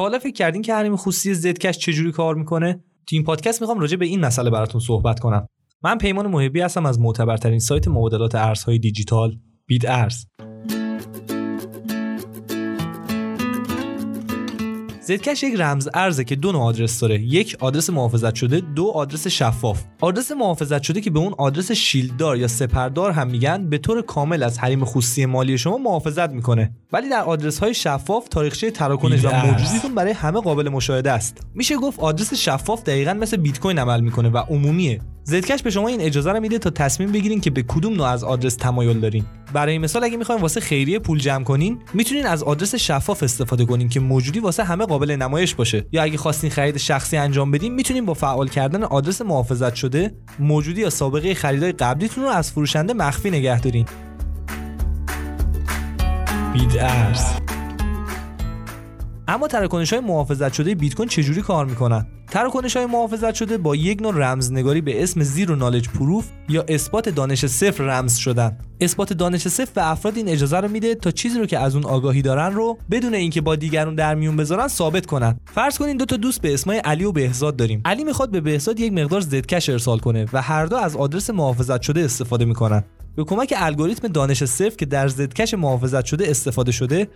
حالا فکر کردین که حریم خصوصی زدکش چجوری کار می‌کنه؟ تو این پادکست می‌خوام راجع به این مسئله براتون صحبت کنم. من پیمان محبی هستم از معتبرترین سایت مبادلات ارزهای دیجیتال بیت ارز زدکش یک رمز ارزه که دو نوع آدرس داره. یک آدرس محافظت شده دو آدرس شفاف. آدرس محافظت شده که به اون آدرس شیلدار یا سپردار هم میگن به طور کامل از حریم خصوصی مالی شما محافظت می‌کنه. ولی در آدرس های شفاف تاریخچه تراکنش و موجودیتون برای همه قابل مشاهده است. میشه گفت آدرس شفاف دقیقا مثل بیت کوین عمل می‌کنه و عمومیه. زدکش به شما این اجازه رو میده تا تصمیم بگیرین که به کدوم نوع از آدرس تمایل دارین. برای مثال اگه می‌خواین واسه خیریه پول جمع کنین می‌تونین از آدرس شفاف استفاده کنین که موجودی واسه همه قابل نمایش باشه. یا اگه خواستین خرید شخصی انجام بدین می‌تونین با فعال کردن آدرس محافظت شده موجودی یا سابقه خریدای قبلیتون رو از فروشنده مخفی نگه دارین. اما تراکنش های محافظت شده بیت کوین چجوری کار می‌کنن؟ تراکنش های محافظت شده با یک نوع رمزنگاری به اسم زیرو نالج پروف یا اثبات دانش صفر رمز شدن. اثبات دانش صفر به افراد این اجازه رو میده تا چیزی رو که از اون آگاهی دارن رو بدون اینکه با دیگران در میون بذارن ثابت کنن. فرض کنین دو تا دوست به اسمای علی و بهزاد داریم. علی می‌خواد به بهزاد یک مقدار زدکش ارسال کنه و هر دو از آدرس محافظت شده استفاده می‌کنن. به کمک الگوریتم دانش صفر که در زدکش محافظت شده استفاده شده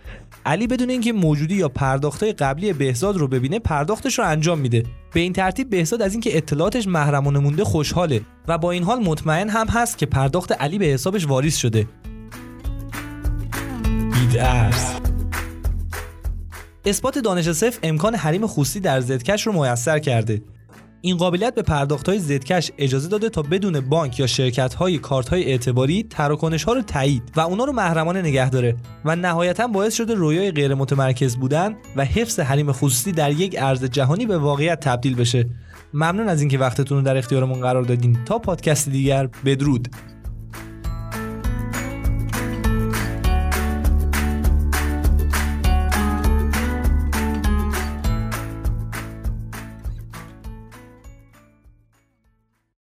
علی بدون اینکه موجودی یا پرداختهای قبلی بهزاد رو ببینه پرداختش رو انجام میده. به این ترتیب بهزاد از اینکه اطلاعاتش محرمانه مونده خوشحاله و با این حال مطمئن هم هست که پرداخت علی به حسابش واریز شده. اثبات دانش صفر امکان حریم خصوصی در زدکش رو میسر کرده. این قابلیت به پرداخت های زدکش اجازه داده تا بدون بانک یا شرکت های کارت های اعتباری تراکنش ها رو تایید و اونا رو محرمانه نگه داره و نهایتا باعث شده رویای غیر متمرکز بودن و حفظ حریم خصوصی در یک ارز جهانی به واقعیت تبدیل بشه. ممنون از اینکه وقتتون رو در اختیارمون قرار دادین. تا پادکست دیگر بدرود.